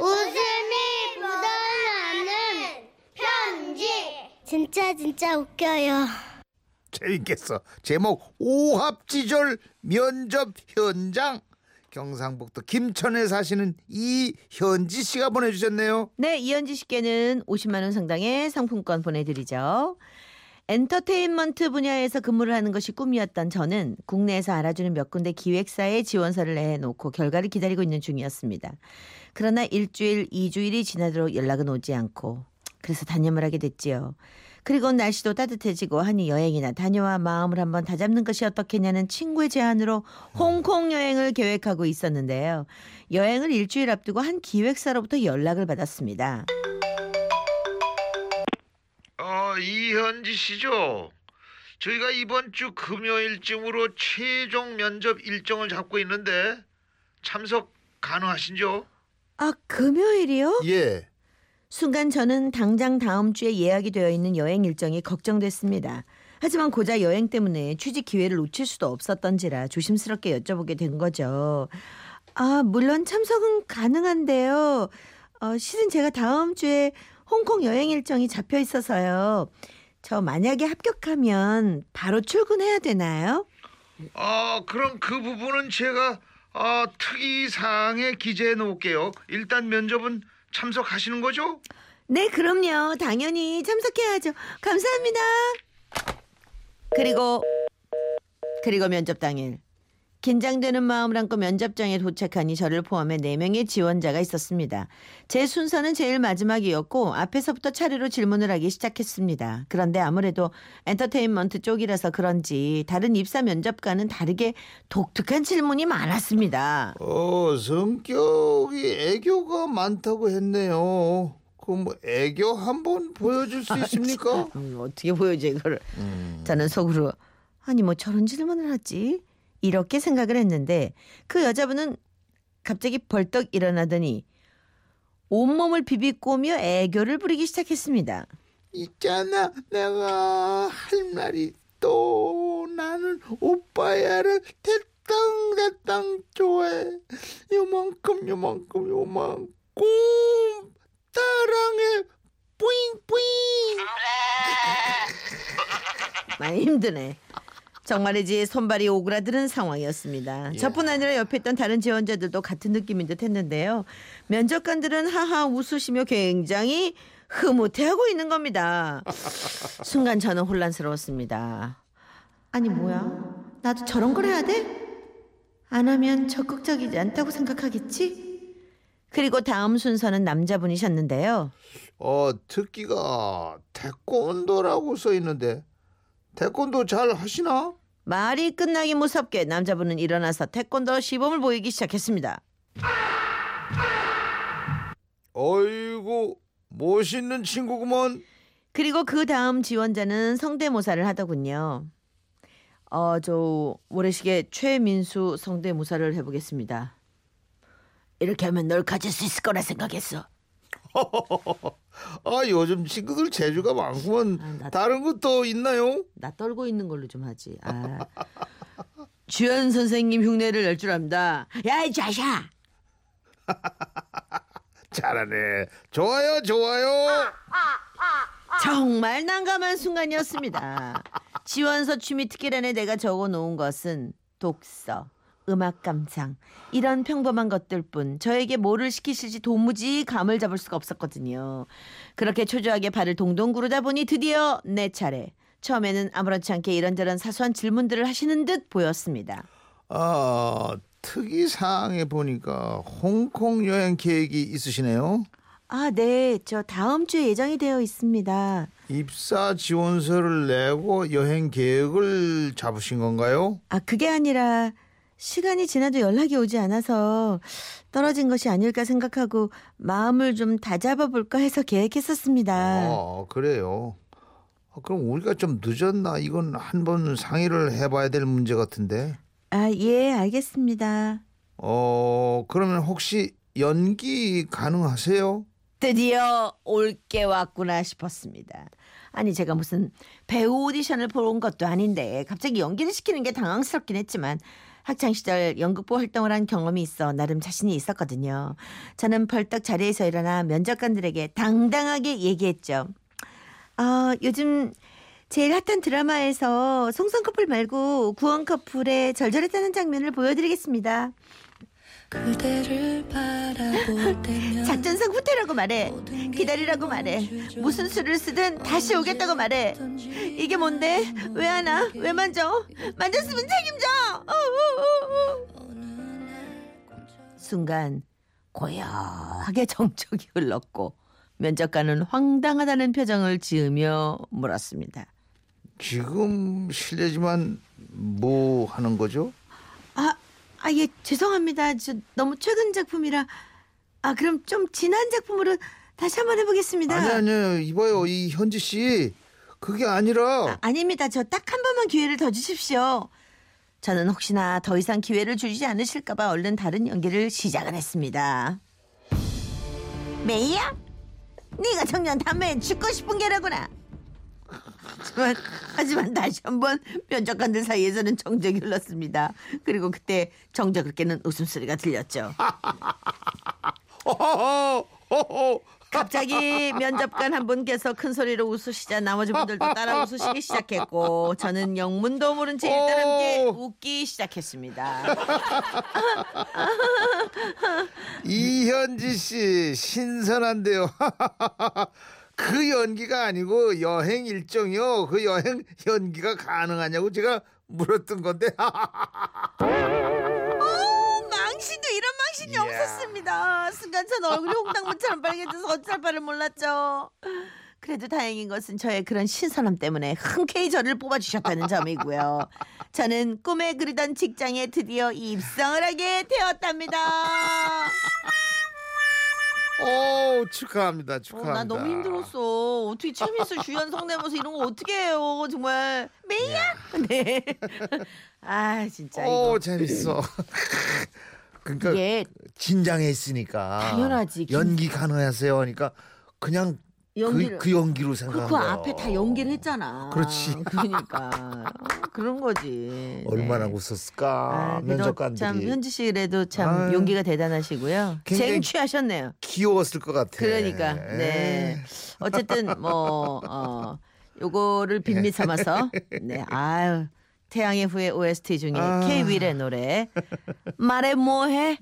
웃음이 묻어나는 편지. 진짜 진짜 웃겨요. 재밌겠어. 제목 오합지졸 면접 현장. 경상북도 김천에 사시는 이현지 씨가 보내주셨네요. 네, 이현지 씨께는 50만 원 상당의 상품권 보내드리죠. 엔터테인먼트 분야에서 근무를 하는 것이 꿈이었던 저는 국내에서 알아주는 몇 군데 기획사에 지원서를 내놓고 결과를 기다리고 있는 중이었습니다. 그러나 일주일, 이주일이 지나도록 연락은 오지 않고 그래서 단념을 하게 됐지요. 그리고 날씨도 따뜻해지고 하니 여행이나 다녀와 마음을 한번 다잡는 것이 어떻겠냐는 친구의 제안으로 홍콩 여행을 계획하고 있었는데요. 여행을 일주일 앞두고 한 기획사로부터 연락을 받았습니다. 이현지 씨죠? 저희가 이번 주 금요일쯤으로 최종 면접 일정을 잡고 있는데 참석 가능하신죠? 아, 금요일이요? 예. 순간 저는 당장 다음 주에 예약이 되어 있는 여행 일정이 걱정됐습니다. 하지만 고작 여행 때문에 취직 기회를 놓칠 수도 없었던지라 조심스럽게 여쭤보게 된 거죠. 아, 물론 참석은 가능한데요. 어, 실은 제가 다음 주에 홍콩 여행 일정이 잡혀 있어서요. 저 만약에 합격하면 바로 출근해야 되나요? 아, 그럼 그 부분은 제가 아, 특이 사항에 기재해 놓을게요. 일단 면접은 참석하시는 거죠? 네, 그럼요. 당연히 참석해야죠. 감사합니다. 그리고 그리고 면접 당일 긴장되는 마음을 안고 면접장에 도착하니 저를 포함해 4명의 지원자가 있었습니다. 제 순서는 제일 마지막이었고 앞에서부터 차례로 질문을 하기 시작했습니다. 그런데 아무래도 엔터테인먼트 쪽이라서 그런지 다른 입사 면접과는 다르게 독특한 질문이 많았습니다. 어, 성격이 애교가 많다고 했네요. 그뭐 애교 한번 보여줄 수 있습니까? 음, 어떻게 보여줘 이거를. 음. 저는 속으로 아니 뭐 저런 질문을 하지 이렇게 생각을 했는데 그 여자분은 갑자기 벌떡 일어나더니 온몸을 비비꼬며 애교를 부리기 시작했습니다. 있잖아, 내가 할 말이 또 나는 오빠야를 대땅대땅 좋아해. 요만큼 요만큼 요만큼 사랑해 뿌잉 뿌잉. 많이 힘드네. 정말이지 손발이 오그라드는 상황이었습니다. 저뿐 아니라 옆에 있던 다른 지원자들도 같은 느낌인 듯 했는데요. 면접관들은 하하 웃으시며 굉장히 흐뭇해하고 있는 겁니다. 순간 저는 혼란스러웠습니다. 아니 뭐야? 나도 저런 걸 해야 돼? 안 하면 적극적이지 않다고 생각하겠지? 그리고 다음 순서는 남자분이셨는데요. 어, 특기가 태권도라고 써 있는데 태권도 잘 하시나? 말이 끝나기 무섭게 남자분은 일어나서 태권도 시범을 보이기 시작했습니다. 어이구 멋있는 친구구먼. 그리고 그 다음 지원자는 성대모사를 하더군요. 어, 저 모래시계 최민수 성대모사를 해보겠습니다. 이렇게 하면 널 가질 수 있을 거라 생각했어. 아 요즘 친구들 재주가 많구먼. 아, 나- 다른 것도 있나요? 나 떨고 있는 걸로 좀 하지. 아. 주연 선생님 흉내를 낼 줄 압니다. 야, 이 자샤! 잘하네. 좋아요, 좋아요. 정말 난감한 순간이었습니다. 지원서 취미 특기란에 내가 적어 놓은 것은 독서, 음악 감상 이런 평범한 것들뿐 저에게 뭐를 시키실지 도무지 감을 잡을 수가 없었거든요. 그렇게 초조하게 발을 동동 구르다 보니 드디어 내 차례. 처음에는 아무렇지 않게 이런저런 사소한 질문들을 하시는 듯 보였습니다. 아 특이 사항에 보니까 홍콩 여행 계획이 있으시네요. 아, 네. 저 다음 주에 예정이 되어 있습니다. 입사 지원서를 내고 여행 계획을 잡으신 건가요? 아, 그게 아니라 시간이 지나도 연락이 오지 않아서 떨어진 것이 아닐까 생각하고 마음을 좀 다잡아 볼까 해서 계획했었습니다. 아 그래요. 아, 그럼 우리가 좀 늦었나? 이건 한번 상의를 해봐야 될 문제 같은데. 아, 예, 알겠습니다. 어 그러면 혹시 연기 가능하세요? 드디어 올 게 왔구나 싶었습니다. 아니 제가 무슨 배우 오디션을 보러 온 것도 아닌데 갑자기 연기를 시키는 게 당황스럽긴 했지만 학창 시절 연극부 활동을 한 경험이 있어 나름 자신이 있었거든요. 저는 벌떡 자리에서 일어나 면접관들에게 당당하게 얘기했죠. 아, 요즘 제일 핫한 드라마에서 송선 커플 말고 구원 커플의 절절했다는 장면을 보여드리겠습니다. 작전상 후퇴라고 말해. 기다리라고 말해. 무슨 수를 쓰든 다시 오겠다고 말해. 이게 뭔데? 왜 하나? 왜 만져? 만졌으면 책임져. 순간 고요하게 정적이 흘렀고 면접관은 황당하다는 표정을 지으며 물었습니다. 지금 실례지만 뭐 하는 거죠? 아, 아, 예, 죄송합니다. 저 너무 최근 작품이라. 아, 그럼 좀 지난 작품으로 다시 한번 해 보겠습니다. 아니 아니 이봐요 이 현지 씨 그게 아니라 아, 닙니다 저 딱 한 번만 기회를 더 주십시오. 저는 혹시나 더 이상 기회를 주지 않으실까봐 얼른 다른 연기를 시작을 했습니다. 메이야? 네가 청년 담배에 죽고 싶은 게라구나. 하지만, 하지만 다시 한번 면접관들 사이에서는 정적이 흘렀습니다. 그리고 그때 정적을 깨는 웃음소리가 들렸죠. 갑자기 면접관 한 분께서 큰 소리로 웃으시자 나머지 분들도 따라 웃으시기 시작했고 저는 영문도 모른 채 일단 함께 웃기 시작했습니다. 이현지 씨 신선한데요. 그 연기가 아니고 여행 일정이요. 그 여행 연기가 가능하냐고 제가 물었던 건데. 어, 망신도 이런 망신이 이야. 없었습니다. 순간 전 얼굴이 홍당무처럼 빨개져서 어찌할 바를 몰랐죠. 그래도 다행인 것은 저의 그런 신선함 때문에 흔쾌히 저를 뽑아주셨다는 점이고요. 저는 꿈에 그리던 직장에 드디어 입성을 하게 되었답니다. 오 축하합니다. 어, 축하합니다. 나 너무 힘들었어. 어떻게 최민수 주연 성대모사 이런 거 어떻게 해요? 정말 메이야. 네. 아 진짜 오 이거 재밌어. 그러니까 진장했으니까 당연하지. 긴- 연기 가능하세요 하니까 그냥 연기를 그, 그 연기로 그, 생각한 그. 앞에 다 연기를 했잖아. 그렇지. 그러니까 어, 그런 거지. 얼마나 네. 웃었을까 아, 면접관들이 참 현지 씨 그래도 참 아유. 용기가 대단하시고요. 쟁취하셨네요. 귀여웠을 것 같아. 그러니까 네. 어쨌든 뭐 어, 요거를 빈미 삼아서 네 아유 태양의 후예 OST 중에 아. K 윌의 노래 말해 뭐해